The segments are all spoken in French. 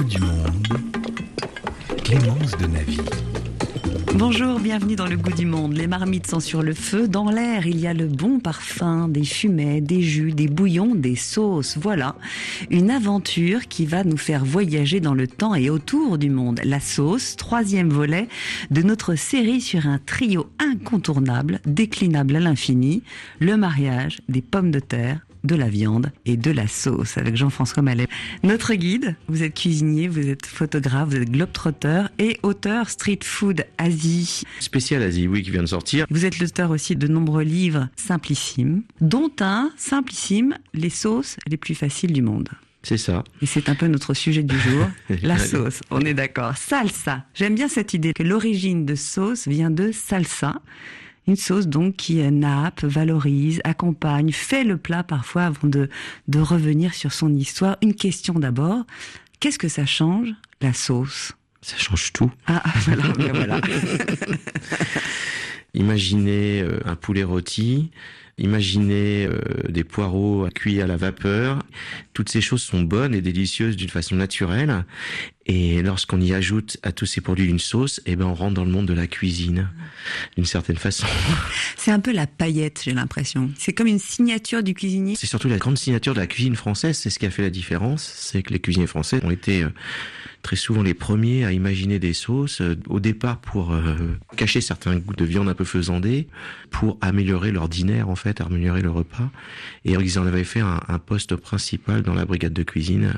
du monde. Clémence de. Bonjour, bienvenue dans le goût du monde. Les marmites sont sur le feu. Dans l'air, il y a le bon parfum, des fumets, des jus, des bouillons, des sauces. Voilà, une aventure qui va nous faire voyager dans le temps et autour du monde. La sauce, troisième volet de notre série sur un trio incontournable, déclinable à l'infini, le mariage des pommes de terre, de la viande et de la sauce avec Jean-François Mallet. Notre guide, vous êtes cuisinier, vous êtes photographe, vous êtes globetrotter et auteur Street Food Asie. Spécial Asie, oui, qui vient de sortir. Vous êtes l'auteur aussi de nombreux livres simplissimes, dont un simplissime, les sauces les plus faciles du monde. C'est ça. Et c'est un peu notre sujet du jour, la sauce. On est d'accord. Salsa. J'aime bien cette idée que l'origine de sauce vient de salsa. Une sauce donc qui nappe, valorise, accompagne, fait le plat parfois avant de, de revenir sur son histoire. Une question d'abord. Qu'est-ce que ça change, la sauce? Ça change tout. Ah, voilà. ben voilà. Imaginez euh, un poulet rôti, imaginez euh, des poireaux cuits à la vapeur. Toutes ces choses sont bonnes et délicieuses d'une façon naturelle. Et lorsqu'on y ajoute à tous ces produits une sauce, eh ben on rentre dans le monde de la cuisine, d'une certaine façon. C'est un peu la paillette, j'ai l'impression. C'est comme une signature du cuisinier. C'est surtout la grande signature de la cuisine française. C'est ce qui a fait la différence. C'est que les cuisiniers français ont été euh, très souvent les premiers à imaginer des sauces euh, au départ pour euh, cacher certains goûts de viande un peu faisandés, pour améliorer leur dîner en fait, améliorer le repas. Et ils en avaient fait un, un poste principal dans la brigade de cuisine.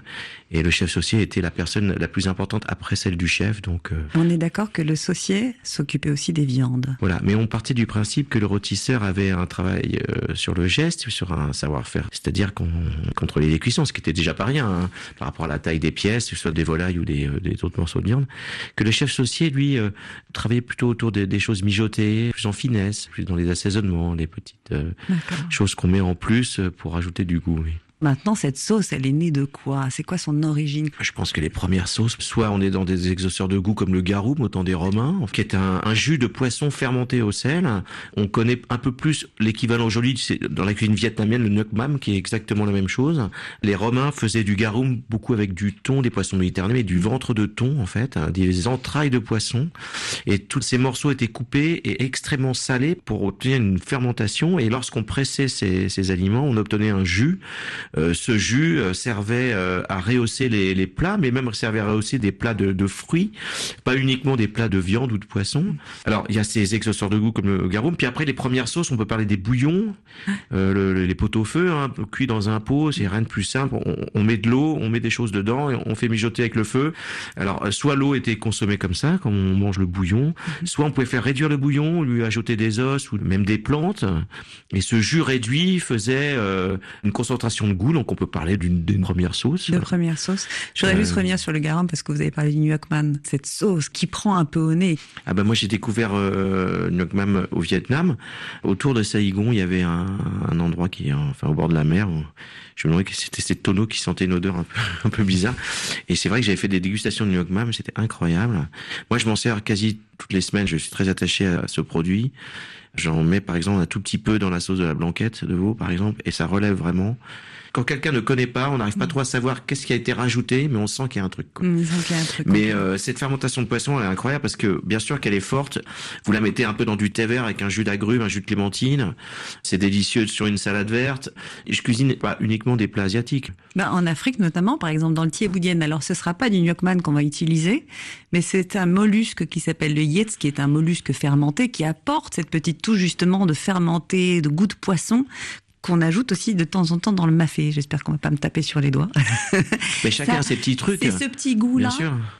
Et le chef saucier était la personne la plus importante après celle du chef. Donc euh, On est d'accord que le saucier s'occupait aussi des viandes. voilà. Mais on partait du principe que le rôtisseur avait un travail euh, sur le geste, sur un savoir-faire. C'est-à-dire qu'on contrôlait les cuissons, ce qui était déjà pas rien hein, par rapport à la taille des pièces, que ce soit des volailles ou des, euh, des autres morceaux de viande. Que le chef saucier, lui, travaillait plutôt autour des, des choses mijotées, plus en finesse, plus dans les assaisonnements, les petites choses qu'on met en plus pour ajouter du goût. oui. Maintenant, cette sauce, elle est née de quoi? C'est quoi son origine? Je pense que les premières sauces, soit on est dans des exhausteurs de goût comme le garum au temps des Romains, qui est un, jus de poisson fermenté au sel. On connaît un peu plus l'équivalent aujourd'hui dans la cuisine vietnamienne, le nuoc mam, qui est exactement la même chose. Les Romains faisaient du garum beaucoup avec du thon, des poissons méditerranéens, mais du ventre de thon en fait, hein, des entrailles de poisson. Et tous ces morceaux étaient coupés et extrêmement salés pour obtenir une fermentation. Et lorsqu'on pressait ces aliments, on obtenait un jus. Euh, ce jus euh, servait euh, à rehausser les, les plats, mais même servait à rehausser des plats de, de fruits, pas uniquement des plats de viande ou de poisson. Alors il y a ces exhausteurs de goût comme le garum, puis après les premières sauces, on peut parler des bouillons, euh, le- le- les pot au feu, hein, cuits dans un pot, c'est rien de plus simple. On, on met de l'eau, on met des choses dedans et on fait mijoter avec le feu. Alors soit l'eau était consommée comme ça, comme on mange le bouillon, soit on pouvait faire réduire le bouillon, lui ajouter des os ou même des plantes. Et ce jus réduit faisait euh, une concentration de goût, donc on peut parler d'une première sauce. de première sauce Je voudrais Euh. juste revenir sur le garum parce que vous avez parlé du New Man. Cette sauce qui prend un peu au nez. Ah ben moi j'ai découvert euh, Mam au Vietnam. Autour de Saigon, il y avait un, un endroit qui est enfin au bord de la mer. où Je me demandais que c'était ces tonneaux qui sentaient une odeur un peu, un peu bizarre. Et c'est vrai que j'avais fait des dégustations de Mam, c'était incroyable. Moi je m'en sers quasi toutes les semaines. Je suis très attaché à ce produit. J'en mets par exemple un tout petit peu dans la sauce de la blanquette de veau par exemple, et ça relève vraiment. Quand quelqu'un ne connaît pas, on n'arrive pas trop à savoir qu'est-ce qui a été rajouté, mais on sent qu'il y a un truc. quoi. Y a un truc Mais euh, cette fermentation de poisson, elle est incroyable parce que bien sûr qu'elle est forte. Vous la mettez un peu dans du thé vert avec un jus d'agrumes, un jus de clémentine. C'est délicieux sur une salade verte. Et je cuisine pas uniquement des plats asiatiques. Ben, en Afrique notamment, par exemple dans le thieboudienne, alors ce sera pas du nyokman qu'on va utiliser, mais c'est un mollusque qui s'appelle le yetz, qui est un mollusque fermenté, qui apporte cette petite touche justement de fermenté, de goût de poisson qu'on ajoute aussi de temps en temps dans le mafé. J'espère qu'on va pas me taper sur les doigts. Mais chacun Ça, a ses petits trucs. C'est ce petit goût-là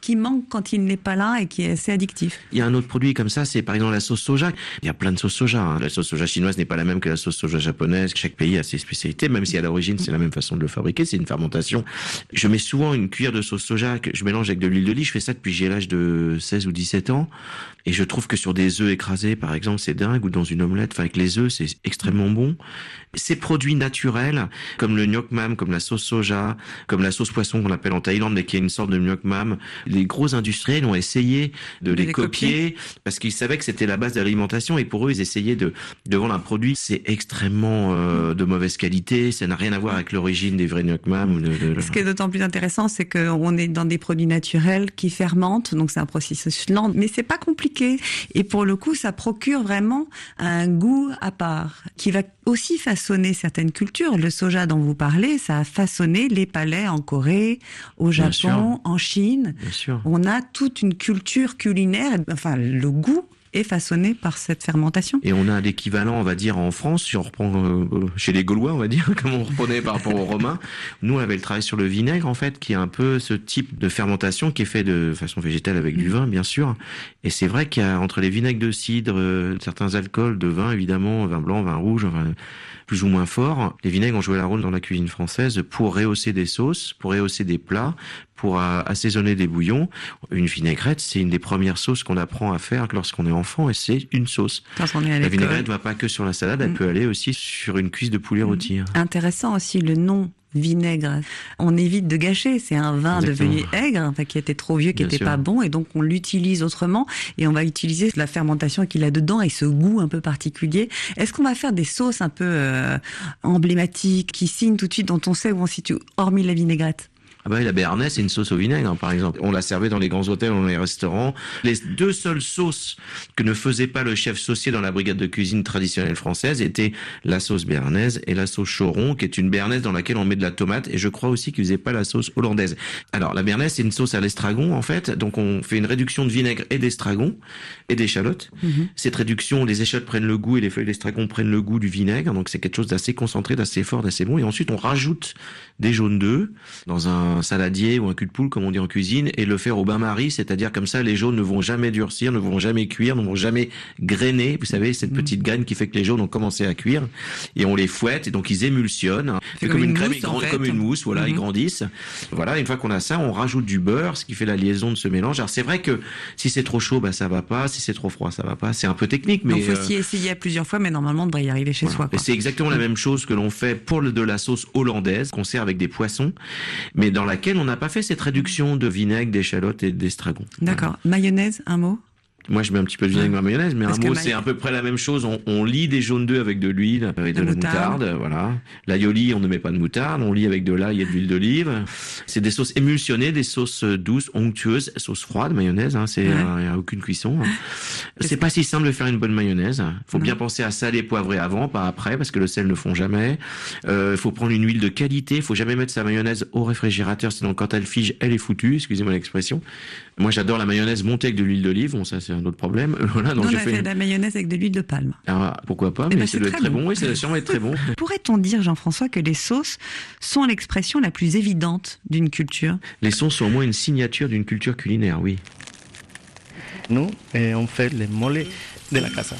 qui manque quand il n'est pas là et qui est assez addictif. Il y a un autre produit comme ça, c'est par exemple la sauce soja. Il y a plein de sauces soja. hein. La sauce soja chinoise n'est pas la même que la sauce soja japonaise. Chaque pays a ses spécialités, même si à l'origine c'est la même façon de le fabriquer. C'est une fermentation. Je mets souvent une cuillère de sauce soja que je mélange avec de l'huile d'olive. Je fais ça depuis j'ai l'âge de 16 ou 17 ans. Et je trouve que sur des œufs écrasés, par exemple, c'est dingue. Ou dans une omelette, enfin avec les œufs, c'est extrêmement bon. C'est ces produits naturels, comme le nyok mam, comme la sauce soja, comme la sauce poisson qu'on appelle en Thaïlande, mais qui est une sorte de nyok mam, les gros industriels ont essayé de, les, copier, parce qu'ils savaient que c'était la base de l'alimentation et pour eux, ils essayaient de, de vendre un produit. C'est extrêmement euh, de mauvaise qualité, ça n'a rien à voir avec l'origine des vrais nyok mam. Ce qui est d'autant plus intéressant, c'est qu'on est dans des produits naturels qui fermentent, donc c'est un processus lent, mais c'est pas compliqué. Et pour le coup, ça procure vraiment un goût à part qui va aussi façonner certaines cultures. Le soja dont vous parlez, ça a façonné les palais en Corée, au Japon, en Chine. Bien sûr. On a toute une culture culinaire, enfin le goût est façonné par cette fermentation. Et on a l'équivalent, on va dire, en France, si on reprend euh, chez les Gaulois, on va dire, comme on reprenait par rapport aux Romains. Nous, on avait le travail sur le vinaigre, en fait, qui est un peu ce type de fermentation qui est fait de façon végétale avec du mm. vin, bien sûr. Et c'est vrai qu'il y a entre les vinaigres de cidre, euh, certains alcools, de vin, évidemment, vin blanc, vin rouge, enfin, plus ou moins fort. Les vinaigres ont joué un rôle dans la cuisine française pour rehausser des sauces, pour rehausser des plats, pour assaisonner des bouillons. Une vinaigrette, c'est une des premières sauces qu'on apprend à faire lorsqu'on est enfant et c'est une sauce. la vinaigrette ne va pas que sur la salade, elle mm. peut aller aussi sur une cuisse de poulet mm. rôti. Hein. Intéressant aussi le nom vinaigre. On évite de gâcher. C'est un vin devenu aigre, enfin, qui était trop vieux, qui n'était pas bon, et donc on l'utilise autrement, et on va utiliser la fermentation qu'il a dedans et ce goût un peu particulier. Est-ce qu'on va faire des sauces un peu euh, emblématiques, qui signent tout de suite, dont on sait où on situe, hormis la vinaigrette? Ah bah la béarnaise, c'est une sauce au vinaigre, hein, par exemple. On la servait dans les grands hôtels, dans les restaurants. Les deux seules sauces que ne faisait pas le chef saucier dans la brigade de cuisine traditionnelle française étaient la sauce béarnaise et la sauce choron, qui est une béarnaise dans laquelle on met de la tomate. Et je crois aussi qu'ils faisaient pas la sauce hollandaise. Alors, la béarnaise, c'est une sauce à l'estragon, en fait. Donc, on fait une réduction de vinaigre et d'estragon et d'échalotes. Mhm. Cette réduction, les échalotes prennent le goût et les feuilles d'estragon prennent le goût du vinaigre. Donc, c'est quelque chose d'assez concentré, d'assez fort, d'assez bon. Et ensuite, on rajoute des jaunes d'œufs dans un un saladier ou un cul de poule, comme on dit en cuisine, et le faire au bain-marie, c'est-à-dire comme ça, les jaunes ne vont jamais durcir, ne vont jamais cuire, ne vont jamais grainer. Vous savez, cette mm. petite graine qui fait que les jaunes ont commencé à cuire, et on les fouette, et donc ils émulsionnent. C'est comme, une, crème, mousse, comme une mousse, voilà, ils mm-hmm. grandissent. Voilà, une fois qu'on a ça, on rajoute du beurre, ce qui fait la liaison de ce mélange. Alors c'est vrai que si c'est trop chaud, bah ça va pas, si c'est trop froid, ça va pas. C'est un peu technique, mais. Il faut s'y essayer plusieurs fois, mais normalement, on devrait y arriver chez soi. C'est exactement la même chose que l'on fait pour le, de la sauce hollandaise, qu'on sert avec des poissons, mais dans laquelle on n'a pas fait cette réduction de vinaigre, d'échalotes et d'estragon. D'accord. Mayonnaise, un mot? Moi, je mets un petit peu de vinaigre dans la mayonnaise, mais un mot, c'est à peu près la même chose. On, on lit des jaunes d'œufs avec de l'huile et de, la moutarde. voilà. L'aioli, on ne met pas de moutarde. On lit avec de l'ail et de l'huile d'olive. C'est des sauces émulsionnées, des sauces douces, onctueuses, sauce froide, mayonnaise. Hein, c'est il n'y a aucune cuisson. Hein. C'est pas si simple de faire une bonne mayonnaise. Faut bien penser à saler et poivrer avant, pas après, parce que le sel ne fond jamais. Il euh, faut prendre une huile de qualité. Il faut jamais mettre sa mayonnaise au réfrigérateur, sinon quand elle fige, elle est foutue. Excusez-moi l'expression. Moi, j'adore la mayonnaise montée avec de l'huile d'olive. Bon, ça, c'est un autre problème. Voilà, donc on a fait, de la mayonnaise avec de l'huile de palme. Ah, pourquoi pas, eh mais ben, ça doit être très bon. Oui, ça doit sûrement être très bon. Pourrait-on dire, Jean-François, que les sauces sont l'expression la plus évidente d'une culture? Les sauces sont au moins une signature d'une culture culinaire, oui. Nous, on fait les mollets de la casa.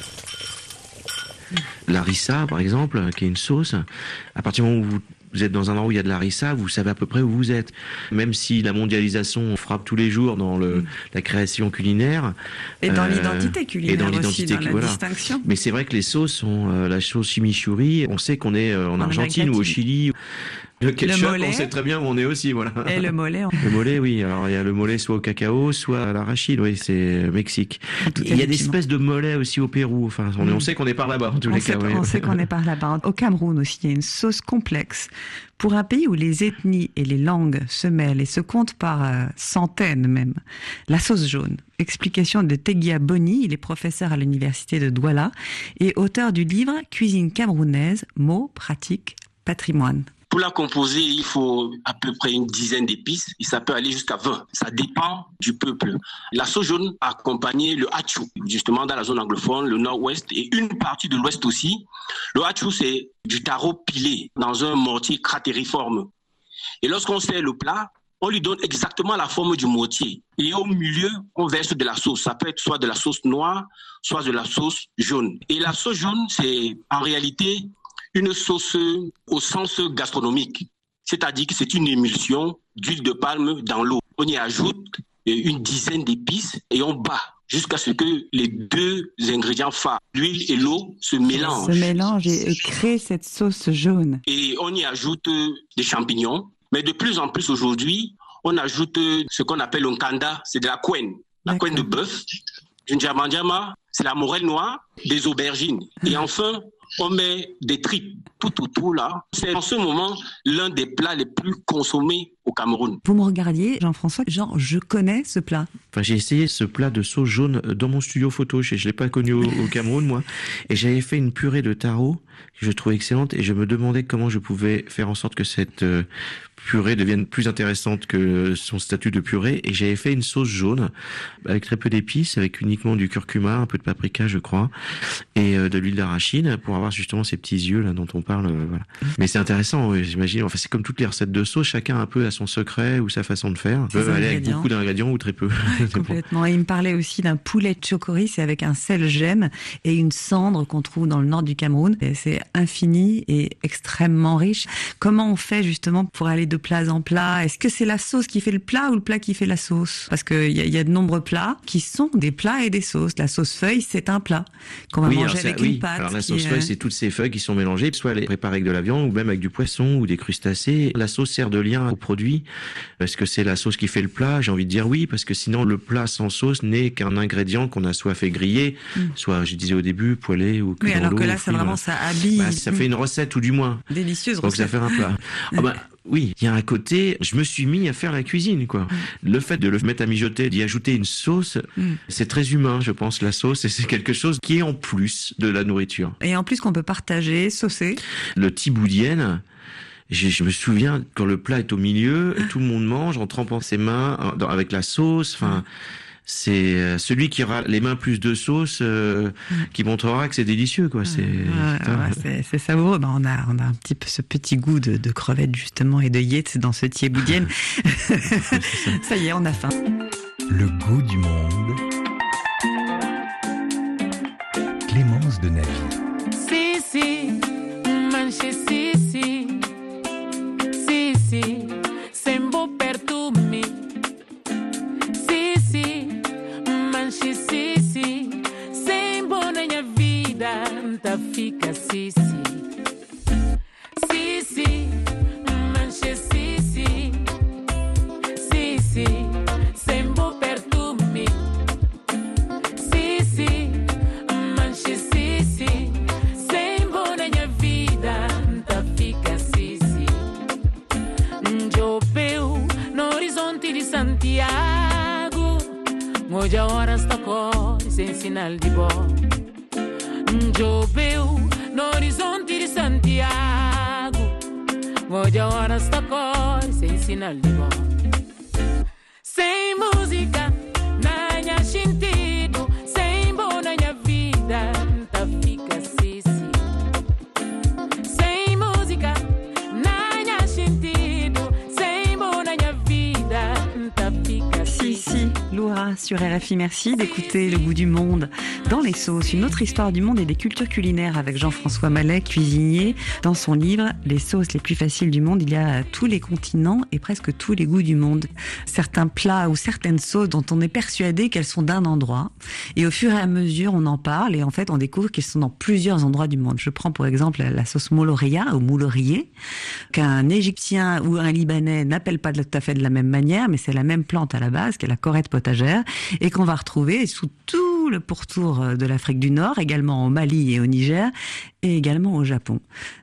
La rissa, par exemple, qui est une sauce, à partir du moment où vous vous êtes dans un endroit où il y a de la rissa, vous savez à peu près où vous êtes. Même si la mondialisation frappe tous les jours dans le, mm. la création culinaire. Et dans euh, l'identité culinaire et dans l'identité, distinction. Mais c'est vrai que les sauces sont euh, la sauce chimichurri. On sait qu'on est euh, en, Argentine ou au Chili. Le ketchup, on sait très bien où on est aussi, voilà. Et le mollet. Le mollet, oui. Alors il y a le mollet soit au cacao, soit à l'arachide, oui, c'est Mexique. il y a des espèces de mollets aussi au Pérou. Enfin, on, on mm. sait qu'on est par là-bas en tous les cas. On sait qu'on est par là-bas. Au Cameroun aussi, il y a une sauce complexe. Pour un pays où les ethnies et les langues se mêlent et se comptent par euh, centaines même. La sauce jaune. Explication de Tegia Boni, il est professeur à l'université de Douala et auteur du livre Cuisine camerounaise, mots, pratiques, patrimoine. Pour la composer, il faut à peu près une dizaine d'épices et ça peut aller jusqu'à 20. Ça dépend du peuple. La sauce jaune a accompagné le hachou, justement dans la zone anglophone, le nord-ouest et une partie de l'ouest aussi. Le hachou, c'est du taro pilé dans un mortier cratériforme. Et lorsqu'on fait le plat, on lui donne exactement la forme du mortier. Et au milieu, on verse de la sauce. Ça peut être soit de la sauce noire, soit de la sauce jaune. Et la sauce jaune, c'est en réalité une sauce au sens gastronomique, c'est-à-dire que c'est une émulsion d'huile de palme dans l'eau. On y ajoute une dizaine d'épices et on bat jusqu'à ce que les deux ingrédients phares, l'huile et l'eau, se mélangent. Se mélangent et créent cette sauce jaune. Et on y ajoute des champignons. Mais de plus en plus aujourd'hui, on ajoute ce qu'on appelle un kanda, c'est de la couenne, la couenne de bœuf, du njamandjama, c'est la morelle noire, des aubergines. Et enfin, on met des tripes tout autour là. C'est en ce moment l'un des plats les plus consommés au Cameroun. Vous me regardiez, Jean-François, genre je connais ce plat. Enfin, j'ai essayé ce plat de sauce jaune dans mon studio photo. Je, ne l'ai pas connu au, au, Cameroun, moi. Et j'avais fait une purée de taro que je trouvais excellente et je me demandais comment je pouvais faire en sorte que cette euh, purée devienne plus intéressante que son statut de purée. Et j'avais fait une sauce jaune avec très peu d'épices, avec uniquement du curcuma, un peu de paprika, je crois, et euh, de l'huile d'arachide pour avoir justement ces petits yeux là dont on parle. Euh, voilà. Mais c'est intéressant, j'imagine. Enfin, c'est comme toutes les recettes de sauce, chacun un peu a son secret ou sa façon de faire. Peut aller avec beaucoup d'ingrédients ou très peu. complètement. Et il me parlait aussi d'un poulet de chocorie, c'est avec un sel gemme et une cendre qu'on trouve dans le nord du Cameroun. C'est infini et extrêmement riche. Comment on fait justement pour aller de plat en plat Est-ce que c'est la sauce qui fait le plat ou le plat qui fait la sauce? Parce qu'il y, a, y a de nombreux plats qui sont des plats et des sauces. La sauce feuille, c'est un plat qu'on va manger avec une pâte. Alors la sauce feuille, c'est toutes ces feuilles qui sont mélangées, soit les préparées avec de la viande ou même avec du poisson ou des crustacés. La sauce sert de lien au produit. Est-ce que c'est la sauce qui fait le plat? J'ai envie de dire oui, parce que sinon le plat sans sauce n'est qu'un ingrédient qu'on a soit fait griller, mm. soit, je disais au début, poêlé ou Oui, alors que là, ça vraiment, ça habille. Bah, ça fait une recette, ou du moins. Délicieuse Donc recette. ça fait un plat. Ah bah, oui, il y a un côté, je me suis mis à faire la cuisine, quoi. Mm. Le fait de le mettre à mijoter, d'y ajouter une sauce, mm. c'est très humain, je pense, la sauce, et c'est quelque chose qui est en plus de la nourriture. Et en plus qu'on peut partager, saucer. Le tiboudienne, je, je, me souviens quand le plat est au milieu, tout le monde mange en trempant ses mains dans, avec la sauce, enfin. Mm c'est euh, celui qui aura les mains plus de sauce euh, qui montrera que c'est délicieux quoi. C'est ouais, c'est savoureux. Ben, on a on a un petit peu ce petit goût de, de crevettes justement et de yéts dans ce thieboudienne ça y est on a faim. Le goût du monde. Clémence de Navy. Si si voglio ora sto cuore sei in allegro sei música. Sur RFI, merci d'écouter Le goût du monde dans les sauces, une autre histoire du monde et des cultures culinaires avec Jean-François Mallet, cuisinier. Dans son livre Les sauces les plus faciles du monde, il y a tous les continents et presque tous les goûts du monde. Certains plats ou certaines sauces dont on est persuadé qu'elles sont d'un endroit. Et au fur et à mesure, on en parle et en fait, on découvre qu'elles sont dans plusieurs endroits du monde. Je prends pour exemple la sauce moloria ou moulorier, qu'un Égyptien ou un Libanais n'appelle pas tout à fait de la même manière, mais c'est la même plante à la base, qui est la corette potagère, et qu'on va retrouver sous tout le pourtour de l'Afrique du Nord, également au Mali et au Niger, et également au Japon.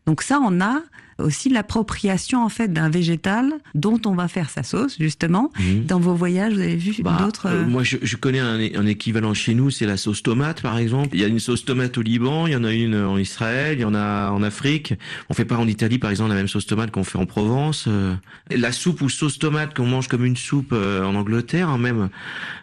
Donc ça, on a aussi l'appropriation en fait d'un végétal dont on va faire sa sauce justement. Mhm. Dans vos voyages, vous avez vu Bah, d'autres euh, moi, je, je connais un, un équivalent chez nous, c'est la sauce tomate, par exemple. Il y a une sauce tomate au Liban, il y en a une en Israël, il y en a en Afrique. On fait pas en Italie, par exemple, la même sauce tomate qu'on fait en Provence. Euh, La soupe ou sauce tomate qu'on mange comme une soupe euh, en Angleterre, hein, même.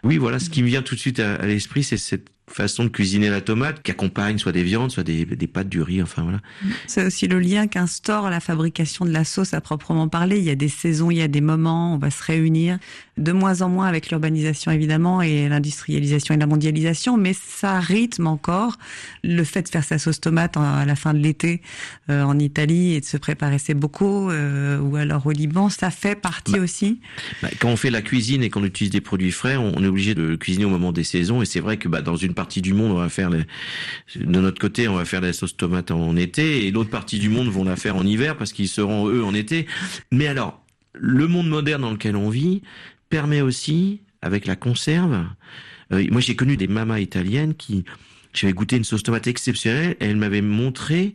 Oui, voilà, ce qui me vient tout de suite à, à l'esprit, c'est cette façon de cuisiner la tomate qui accompagne soit des viandes, soit des, des pâtes, du riz, enfin voilà. C'est aussi le lien qu'instaure la fabrication de la sauce à proprement parler. Il y a des saisons, il y a des moments, on va se réunir de moins en moins avec l'urbanisation évidemment et l'industrialisation et la mondialisation, mais ça rythme encore le fait de faire sa sauce tomate à la fin de l'été euh, en Italie et de se préparer ses bocaux euh, ou alors au Liban, ça fait partie Bah, aussi. Bah, quand on fait la cuisine et qu'on utilise des produits frais, on, on est obligé de cuisiner au moment des saisons. Et c'est vrai que bah, dans une partie du monde, on va faire les, de notre côté, on va faire la sauce tomate en été, et l'autre partie du monde vont la faire en hiver parce qu'ils seront eux en été. Mais alors, le monde moderne dans lequel on vit permet aussi, avec la conserve, euh, moi j'ai connu des mamas italiennes qui, j'avais goûté une sauce tomate exceptionnelle, et elles m'avaient montré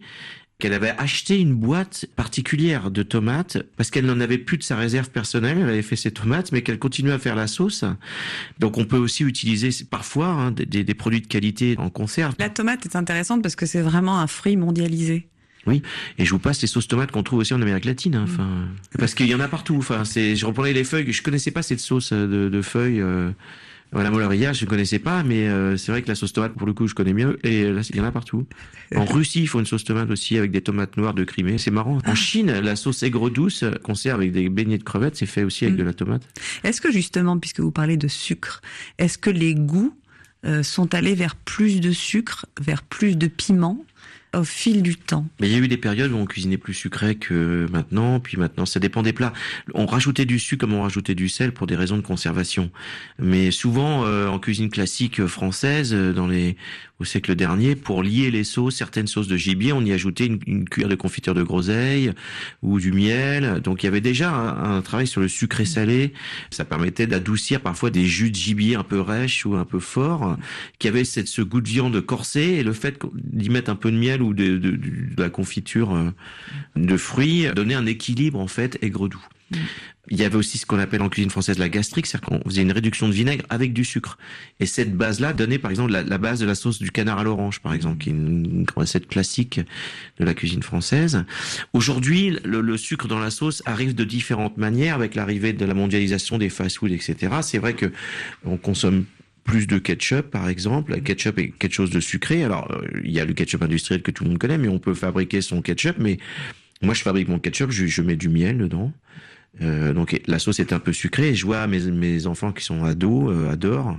qu'elle avait acheté une boîte particulière de tomates parce qu'elle n'en avait plus de sa réserve personnelle. Elle avait fait ses tomates, mais qu'elle continuait à faire la sauce. Donc on peut aussi utiliser parfois hein, des produits de qualité en conserve. La tomate est intéressante parce que c'est vraiment un fruit mondialisé. Et je vous passe les sauces tomates qu'on trouve aussi en Amérique latine. hein, Enfin, parce qu'il y en a partout. Enfin, c'est, je reprenais les feuilles. Je connaissais pas cette sauce euh, de, de feuilles. Euh, la Molaria, je ne connaissais pas, mais euh, c'est vrai que la sauce tomate, pour le coup, je connais mieux. Et là, il y en a partout. En Russie, ils font une sauce tomate aussi avec des tomates noires de Crimée. C'est marrant. En Chine, la sauce aigre douce qu'on sert avec des beignets de crevettes, c'est fait aussi avec Mm. de la tomate. Est-ce que justement, puisque vous parlez de sucre, est-ce que les goûts euh, sont allés vers plus de sucre, vers plus de piment? Au fil du temps Mais il y a eu des périodes où on cuisinait plus sucré que maintenant, puis maintenant ça dépend des plats. On rajoutait du sucre comme on rajoutait du sel pour des raisons de conservation. Mais souvent euh, en cuisine classique française, euh, dans les au siècle dernier, pour lier les sauces, certaines sauces de gibier, on y ajoutait une, une cuillère de confiture de groseille ou du miel. Donc il y avait déjà un, un travail sur le sucré salé. Ça permettait d'adoucir parfois des jus de gibier un peu rêches ou un peu forts, qui avaient cette, ce goût de viande corsé et le fait d'y mettre un peu de miel ou de, de, de- de la confiture euh, de fruits donnait un équilibre en fait aigre-doux. Il y avait aussi ce qu'on appelle en cuisine française la gastrique, c'est-à-dire qu'on faisait une réduction de vinaigre avec du sucre. Et cette base-là donnait par exemple la, base de la sauce du canard à l'orange, par exemple, qui est une, recette classique de la cuisine française. Aujourd'hui, le, le sucre dans la sauce arrive de différentes manières avec l'arrivée de la mondialisation des fast-foods, etc. C'est vrai que on consomme plus de ketchup, par exemple. Le ketchup est quelque chose de sucré. Alors, euh, il y a le ketchup industriel que tout le monde connaît, mais on peut fabriquer son ketchup. Mais moi, je fabrique mon ketchup, je, je mets du miel dedans. Euh, donc la sauce est un peu sucrée. Et je vois mes, mes enfants qui sont ados euh, adorent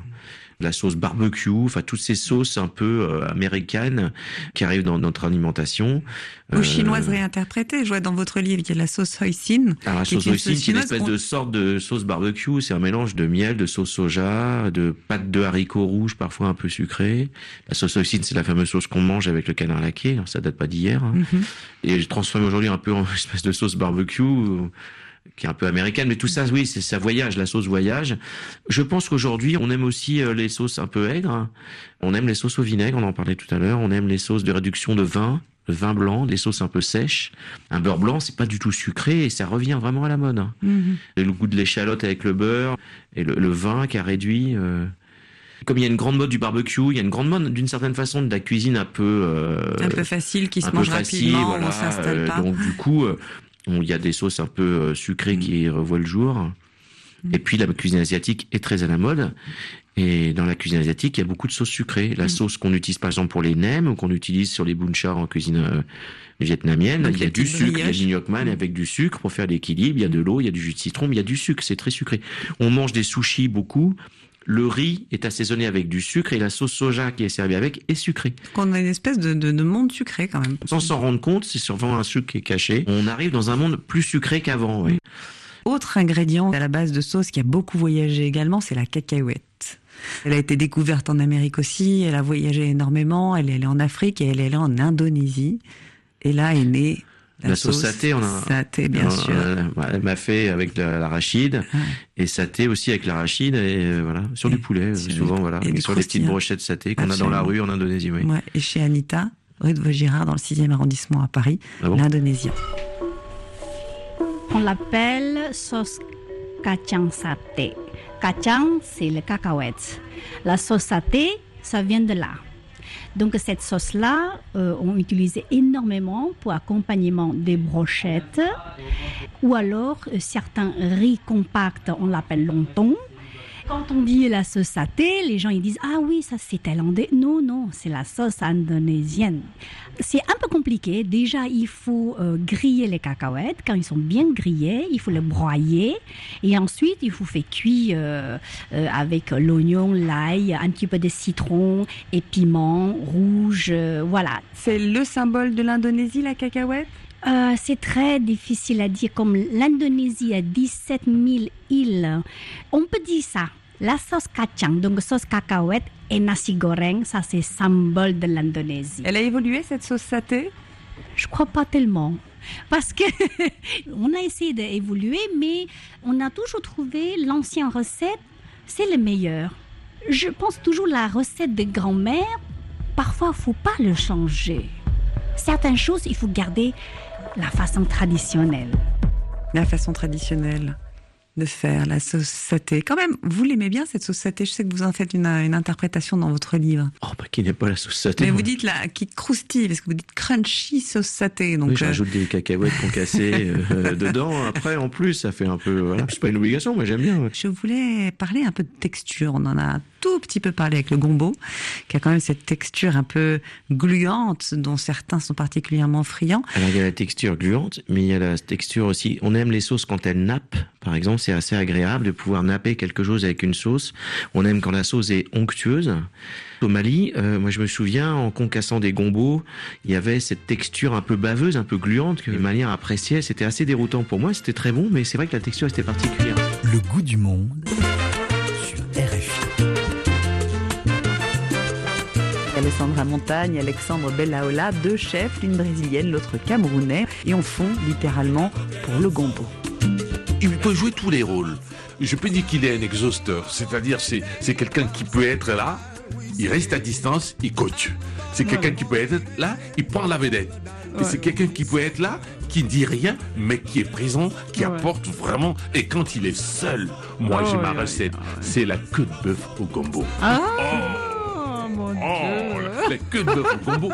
la sauce barbecue, enfin toutes ces sauces un peu euh, américaines qui arrivent dans notre alimentation. Ou Euh, chinoise réinterprétée. Je vois dans votre livre qu'il y a la sauce hoisin. alors la qui est sauce hoisin, c'est une espèce de sorte de sauce barbecue. C'est un mélange de miel, de sauce soja, de pâte de haricots rouges, parfois un peu sucrée. La sauce hoisin, c'est la fameuse sauce qu'on mange avec le canard laqué. Ça date pas d'hier. hein. Mhm. Et je transforme aujourd'hui un peu en espèce de sauce barbecue qui est un peu américaine. Mais tout ça, oui, c'est ça voyage, la sauce voyage. Je pense qu'aujourd'hui, on aime aussi euh, les sauces un peu aigres. On aime les sauces au vinaigre, on en parlait tout à l'heure. On aime les sauces de réduction de vin, le vin blanc, des sauces un peu sèches. Un beurre blanc, c'est pas du tout sucré et ça revient vraiment à la mode. hein. Mhm. Et le goût de l'échalote avec le beurre et le, le vin qui a réduit. euh, Comme il y a une grande mode du barbecue, il y a une grande mode d'une certaine façon de la cuisine un peu euh, Un peu facile, qui se mange facile, rapidement, voilà. on s'installe euh, pas. donc du coup, euh, il y a des sauces un peu euh, sucrées qui revoient le jour. Mm. Et puis la cuisine asiatique est très à la mode. Et dans la cuisine asiatique, il y a beaucoup de sauces sucrées. La Mm. sauce qu'on utilise par exemple pour les nems ou qu'on utilise sur les bunchar en cuisine euh, vietnamienne, Donc il y a du sucre, il y a du Mm. avec du sucre pour faire l'équilibre, il y a de l'eau, il y a du jus de citron, mais il y a du sucre, c'est très sucré. On mange des sushis beaucoup. Le riz est assaisonné avec du sucre et la sauce soja qui est servie avec est sucrée. Qu'on a une espèce de, de, de monde sucré quand même. Sans s'en rendre compte, c'est souvent un sucre qui est caché. On arrive dans un monde plus sucré qu'avant. oui. Autre ingrédient à la base de sauce qui a beaucoup voyagé également, c'est la cacahuète. Elle a été découverte en Amérique aussi, elle a voyagé énormément, elle est allée en Afrique et elle est allée en Indonésie. Et là est née la, La sauce saté, on a- Saté, bien sûr. euh, elle m'a fait avec de l'arachide Ouais. et saté aussi avec l'arachide et euh, voilà sur du poulet euh, sur souvent du- voilà et sur des petites brochettes saté qu'on a dans la rue en Indonésie. Oui. Ouais, et chez Anita, rue de Vaugirard, dans le 6e arrondissement à Paris, Ah bon l'Indonésien. On l'appelle sauce kacang saté. Kacang, c'est le cacahuète. La sauce saté, ça vient de là. Donc cette sauce-là, euh, on utilisait énormément pour accompagnement des brochettes ou alors euh, certains riz compacts, on l'appelle lontong. Quand on dit la sauce saté, les gens ils disent ah oui ça c'est thaïlandais. Non non, c'est la sauce indonésienne. C'est un peu compliqué. Déjà il faut euh, griller les cacahuètes. Quand ils sont bien grillés, il faut les broyer et ensuite il faut faire cuire euh, euh, avec l'oignon, l'ail, un petit peu de citron et piment rouge. voilà. C'est le symbole de l'Indonésie, la cacahuète? Euh, c'est très difficile à dire. Comme l'Indonésie a 17 000 îles, on peut dire ça. La sauce kacang, donc sauce cacahuète et nasi goreng, ça c'est symbole de l'Indonésie. Elle a évolué, cette sauce saté? Je crois pas tellement. Parce que on a essayé d'évoluer, mais on a toujours trouvé l'ancienne recette, c'est le meilleur. Je pense toujours la recette de grand-mère, parfois faut pas le changer. Certaines choses, il faut garder la façon traditionnelle. La façon traditionnelle de faire la sauce saté. Quand même, vous l'aimez bien cette sauce saté Je sais que vous en faites une, une interprétation dans votre livre. Oh, bah, qui n'est pas la sauce saté. Mais vous dites là, qui croustille, parce que vous dites crunchy sauce saté. Donc, Oui, euh, j'ajoute des cacahuètes concassées euh, dedans. Après, en plus, ça fait un peu. Voilà. C'est pas une obligation, moi j'aime bien. ouais. Je voulais parler un peu de texture. On en a un tout petit peu parlé avec le gombo, qui a quand même cette texture un peu gluante, dont certains sont particulièrement friands. Alors il y a la texture gluante, mais il y a la texture aussi. On aime les sauces quand elles nappent. Par exemple, c'est assez agréable de pouvoir napper quelque chose avec une sauce. On aime quand la sauce est onctueuse. Au Mali, euh, moi je me souviens, en concassant des gombos, il y avait cette texture un peu baveuse, un peu gluante que les Maliens appréciaient. C'était assez déroutant pour moi. C'était très bon, mais c'est vrai que la texture était particulière. Le goût du monde sur RFI. Alessandra Montagne, Alexandre Bellaola, deux chefs, l'une brésilienne, l'autre camerounais, et on fond littéralement pour le gombo. Il peut jouer tous les rôles. Je peux dire qu'il est un exhausteur, c'est-à-dire c'est c'est quelqu'un qui peut être là, il reste à distance, il coach. C'est quelqu'un qui peut être là, il prend la vedette. Et c'est quelqu'un qui peut être là, qui ne dit rien, mais qui est présent, qui apporte vraiment. Et quand il est seul, moi j'ai ma recette, c'est la queue de bœuf au gombo. Oh, mon Oh, Dieu. la, queue de bœuf au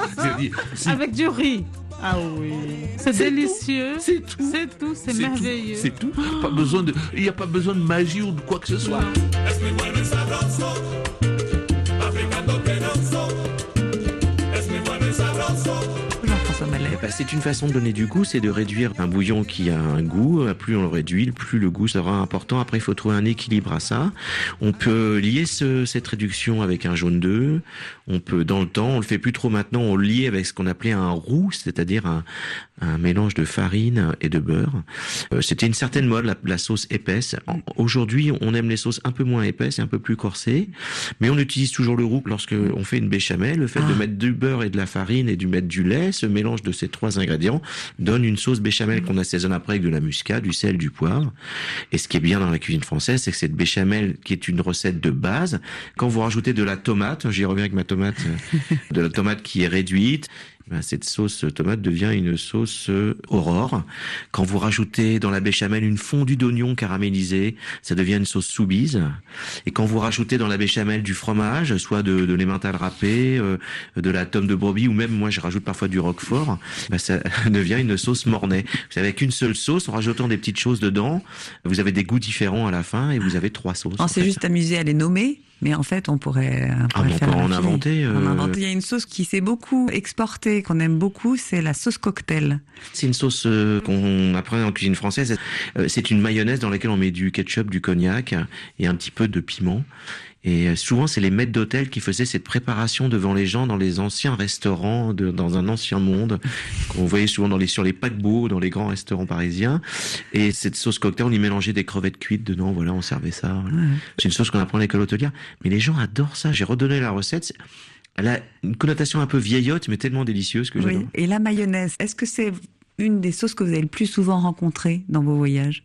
si- Avec du riz. Ah oui. C'est délicieux. c'est tout. C'est tout, c'est merveilleux. C'est tout. Pas besoin de, il n'y a pas besoin de magie ou de quoi que ce soit. C'est une façon de donner du goût, c'est de réduire un bouillon qui a un goût. Plus on le réduit, plus le goût sera important. Après, il faut trouver un équilibre à ça. On peut lier ce- cette réduction avec un jaune d'œuf. On peut, dans le temps, on le fait plus trop maintenant, on le lie avec ce qu'on appelait un roux, c'est-à-dire un, un mélange de farine et de beurre. Euh, C'était une certaine mode, la, la sauce épaisse. Aujourd'hui, on aime les sauces un peu moins épaisses et un peu plus corsées, mais on utilise toujours le roux lorsque on fait une béchamel. Le fait de Ah. mettre du beurre et de la farine et de mettre du lait, ce mélange de ces trois ingrédients donne une sauce béchamel qu'on assaisonne après avec de la muscade, du sel, du poivre. Et ce qui est bien dans la cuisine française, c'est que cette béchamel, qui est une recette de base, quand vous rajoutez de la tomate, j'y reviens avec ma tomate, euh, de la tomate qui est réduite, ben, cette sauce tomate devient une sauce euh, aurore. Quand vous rajoutez dans la béchamel une fondue d'oignon caramélisé, ça devient une sauce soubise. Et quand vous rajoutez dans la béchamel du fromage, soit de, de l'emmental râpé, euh, de la tome de brebis, ou même moi je rajoute parfois du roquefort, ben, ça devient une sauce mornay. Vous savez, avec une seule sauce, en rajoutant des petites choses dedans, vous avez des goûts différents à la fin et vous avez trois sauces. On en s'est juste amusé à les nommer, mais en fait, on pourrait, on Ah, mais on faire peut en inventer. Il y a une sauce qui s'est beaucoup exportée, qu'on aime beaucoup, c'est la sauce cocktail. C'est une sauce euh, qu'on apprend en cuisine française. Euh, C'est une mayonnaise dans laquelle on met du ketchup, du cognac et un petit peu de piment. Et euh, souvent, c'est les maîtres d'hôtel qui faisaient cette préparation devant les gens dans les anciens restaurants, de, dans un ancien monde, qu'on voyait souvent dans les, sur les paquebots, dans les grands restaurants parisiens. Et cette sauce cocktail, on y mélangeait des crevettes cuites dedans, voilà, on servait ça. voilà. C'est une sauce qu'on apprend à l'école hôtelière. Mais les gens adorent ça. J'ai redonné la recette. Elle a une connotation un peu vieillotte, mais tellement délicieuse que j'adore. Oui. Et la mayonnaise, est-ce que c'est une des sauces que vous avez le plus souvent rencontrées dans vos voyages?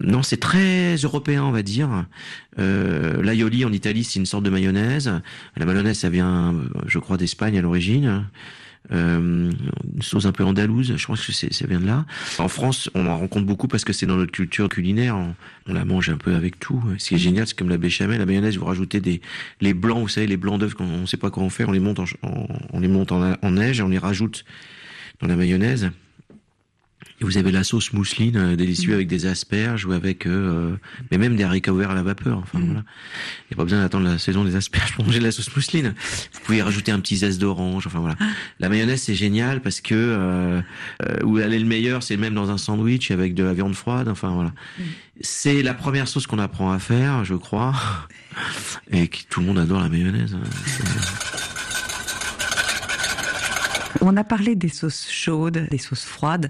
Non, c'est très européen, on va dire. Euh, L'aioli en Italie, c'est une sorte de mayonnaise. La mayonnaise, ça vient, euh, je crois, d'Espagne à l'origine. Euh, une sauce un peu andalouse, je pense que ça vient de là. En France, on en rencontre beaucoup parce que c'est dans notre culture culinaire. On, la mange un peu avec tout. Ce qui est génial, c'est comme la béchamel, la mayonnaise, vous rajoutez des les blancs, vous savez, les blancs d'œufs, on ne sait pas quoi en faire, on les monte en, en- on les monte en, en neige et on les rajoute dans la mayonnaise. Et vous avez la sauce mousseline euh, délicieux avec des asperges ou avec, euh, mais même des haricots verts à la vapeur. Enfin voilà, il n'y a pas besoin d'attendre la saison des asperges pour manger de la sauce mousseline. Vous pouvez rajouter un petit zeste d'orange. Enfin voilà, la mayonnaise c'est génial parce que euh, euh, où elle est le meilleur, c'est même dans un sandwich avec de la viande froide. Enfin voilà, c'est la première sauce qu'on apprend à faire, je crois, et qui, tout le monde adore la mayonnaise. hein. On a parlé des sauces chaudes, des sauces froides,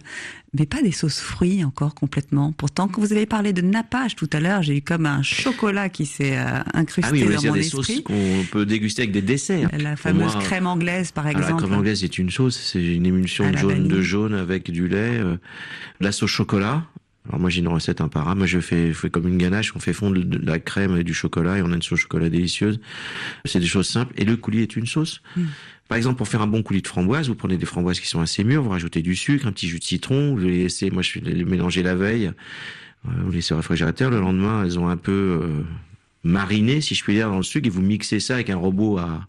mais pas des sauces fruits encore complètement. Pourtant, quand vous avez parlé de nappage tout à l'heure, j'ai eu comme un chocolat qui s'est euh, incrusté Ah oui, dans mon des sauces qu'on peut déguster avec des desserts. La fameuse moi, crème anglaise, par exemple. la crème anglaise est une sauce, c'est une émulsion jaune, de jaune avec du lait, euh, la sauce chocolat. Alors moi j'ai une recette imparable. Moi je fais, je fais comme une ganache, on fait fondre de la crème et du chocolat et on a une sauce chocolat délicieuse. C'est des choses simples. Et le coulis est une sauce. Mm. Par exemple, pour faire un bon coulis de framboise, vous prenez des framboises qui sont assez mûres, vous rajoutez du sucre, un petit jus de citron, vous les laissez, moi je vais les mélanger la veille, euh, vous les laissez au réfrigérateur. Le lendemain, elles ont un peu euh, mariné, si je puis dire, dans le sucre et vous mixez ça avec un robot à,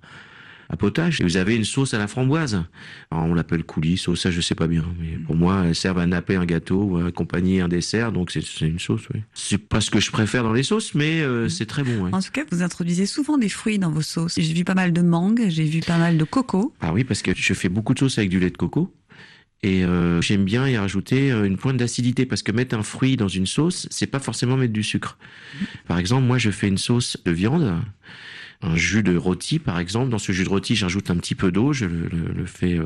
à potage. Et vous avez une sauce à la framboise. Alors, on l'appelle coulis, sauce, ça je sais pas bien. Mais pour moi, elles servent à napper un gâteau ou à accompagner un dessert, donc c'est une sauce, oui. C'est pas ce que je préfère dans les sauces, mais euh, c'est très bon. En tout cas, vous introduisez souvent des fruits dans vos sauces. J'ai vu pas mal de mangue, j'ai vu pas mal de coco. Ah oui, parce que je fais beaucoup de sauces avec du lait de coco. Et euh, j'aime bien y rajouter euh, une pointe d'acidité parce que mettre un fruit dans une sauce, c'est pas forcément mettre du sucre. Par exemple, moi je fais une sauce de viande, un jus de rôti par exemple. Dans ce jus de rôti, j'ajoute un petit peu d'eau, je le, le- le fais euh,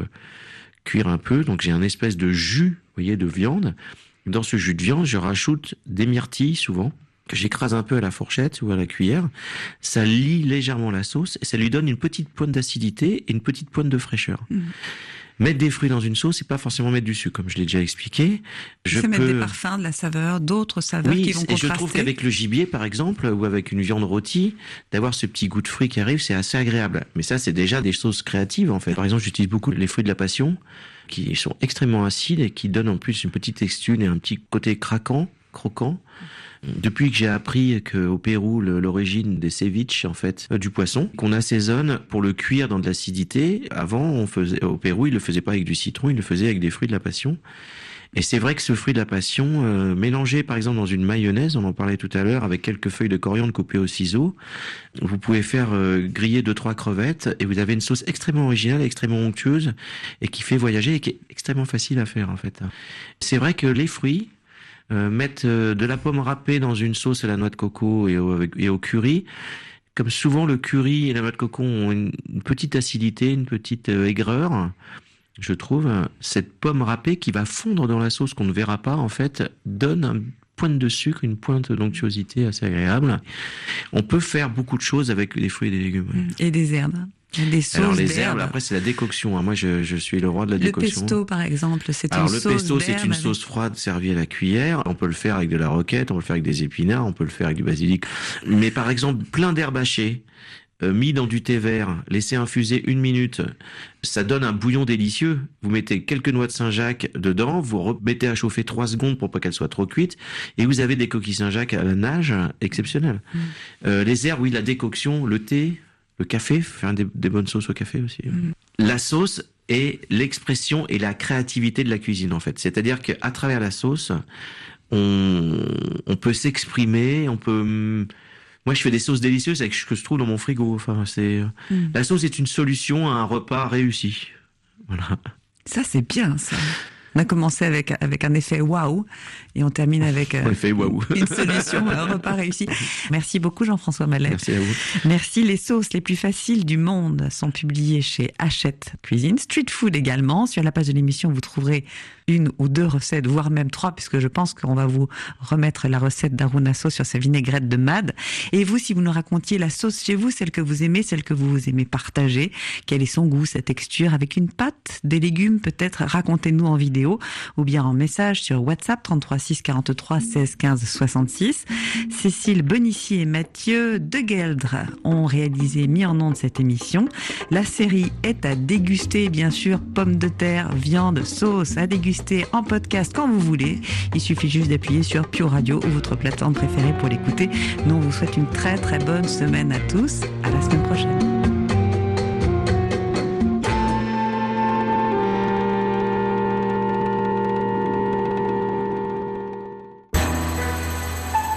cuire un peu. Donc j'ai un espèce de jus, vous voyez, de viande. Dans ce jus de viande, je rajoute des myrtilles souvent que j'écrase un peu à la fourchette ou à la cuillère. Ça lie légèrement la sauce et ça lui donne une petite pointe d'acidité et une petite pointe de fraîcheur. Mettre des fruits dans une sauce, c'est pas forcément mettre du sucre, comme je l'ai déjà expliqué. Je c'est mettre peux des parfums, de la saveur, d'autres saveurs oui, qui vont et je trouve contraster. qu'avec le gibier, par exemple, ou avec une viande rôtie, d'avoir ce petit goût de fruit qui arrive, c'est assez agréable. Mais ça, c'est déjà des sauces créatives, en fait. Par exemple, j'utilise beaucoup les fruits de la passion, qui sont extrêmement acides et qui donnent en plus une petite texture et un petit côté craquant, croquant. Depuis que j'ai appris qu'au Pérou, l'origine des ceviches, en fait, euh, du poisson, qu'on assaisonne pour le cuire dans de l'acidité. Avant, on faisait, au Pérou, ils le faisaient pas avec du citron, ils le faisaient avec des fruits de la passion. Et c'est vrai que ce fruit de la passion, euh, mélangé par exemple dans une mayonnaise, on en parlait tout à l'heure, avec quelques feuilles de coriandre coupées au ciseau, vous pouvez faire euh, griller deux trois crevettes et vous avez une sauce extrêmement originale, extrêmement onctueuse et qui fait voyager et qui est extrêmement facile à faire en fait. C'est vrai que les fruits, mettre euh, de la pomme râpée dans une sauce à la noix de coco et au, curry, comme souvent le curry et la noix de coco ont une, une petite acidité, une petite euh, aigreur, je trouve, euh, cette pomme râpée qui va fondre dans la sauce qu'on ne verra pas, en fait, donne un pointe de sucre, une pointe d'onctuosité assez agréable. On peut faire beaucoup de choses avec les fruits et des légumes. Et des herbes. Des sauces Alors les herbes, après c'est la décoction. hein. Moi, je, je suis le roi de la Le décoction. pesto, par exemple, c'est une Alors le sauce pesto, c'est une sauce froide servie à la cuillère. On peut le faire avec de la roquette, on peut le faire avec des épinards, on peut le faire avec du basilic. Mais par exemple, plein d'herbes hachées, euh, mis dans du thé vert, laissé infuser une minute, ça donne un bouillon délicieux. Vous mettez quelques noix de Saint-Jacques dedans, vous remettez à chauffer trois secondes pour pas qu'elles soient trop cuites, et vous avez des coquilles Saint-Jacques à la nage exceptionnelles. Euh, les herbes, oui, la décoction, le thé, le café, faire des, des bonnes sauces au café aussi. La sauce est l'expression et la créativité de la cuisine en fait. C'est-à-dire qu'à travers la sauce, on, on peut s'exprimer, on peut. hum, Moi, je fais des sauces délicieuses avec ce que je trouve dans mon frigo. Enfin, c'est Mm. la sauce est une solution à un repas réussi. Voilà. Ça, c'est bien, ça. On a commencé avec, avec un effet waouh et on termine avec euh, fait waouh. une solution, un repas réussi. Merci beaucoup, Jean-François Mallet. Merci à vous. Merci. Les sauces les plus faciles du monde sont publiées chez Hachette Cuisine. Street Food également. Sur la page de l'émission, vous trouverez une ou deux recettes, voire même trois, puisque je pense qu'on va vous remettre la recette d'Aruna Sauce sur sa vinaigrette de Mad. Et vous, si vous nous racontiez la sauce chez vous, celle que vous aimez, celle que vous aimez partager, quel est son goût, sa texture, avec une pâte, des légumes peut-être, racontez-nous en vidéo ou bien en message sur WhatsApp 33 6 43 16 15 66. Cécile Bonici et Mathieu Degeldre ont réalisé mis en onde cette émission. La série est à déguster, bien sûr, pommes de terre, viande, sauce, à déguster en podcast quand vous voulez. Il suffit juste d'appuyer sur Pure Radio ou votre plateforme préférée pour l'écouter. Nous, on vous souhaite une très très bonne semaine à tous. À la semaine prochaine.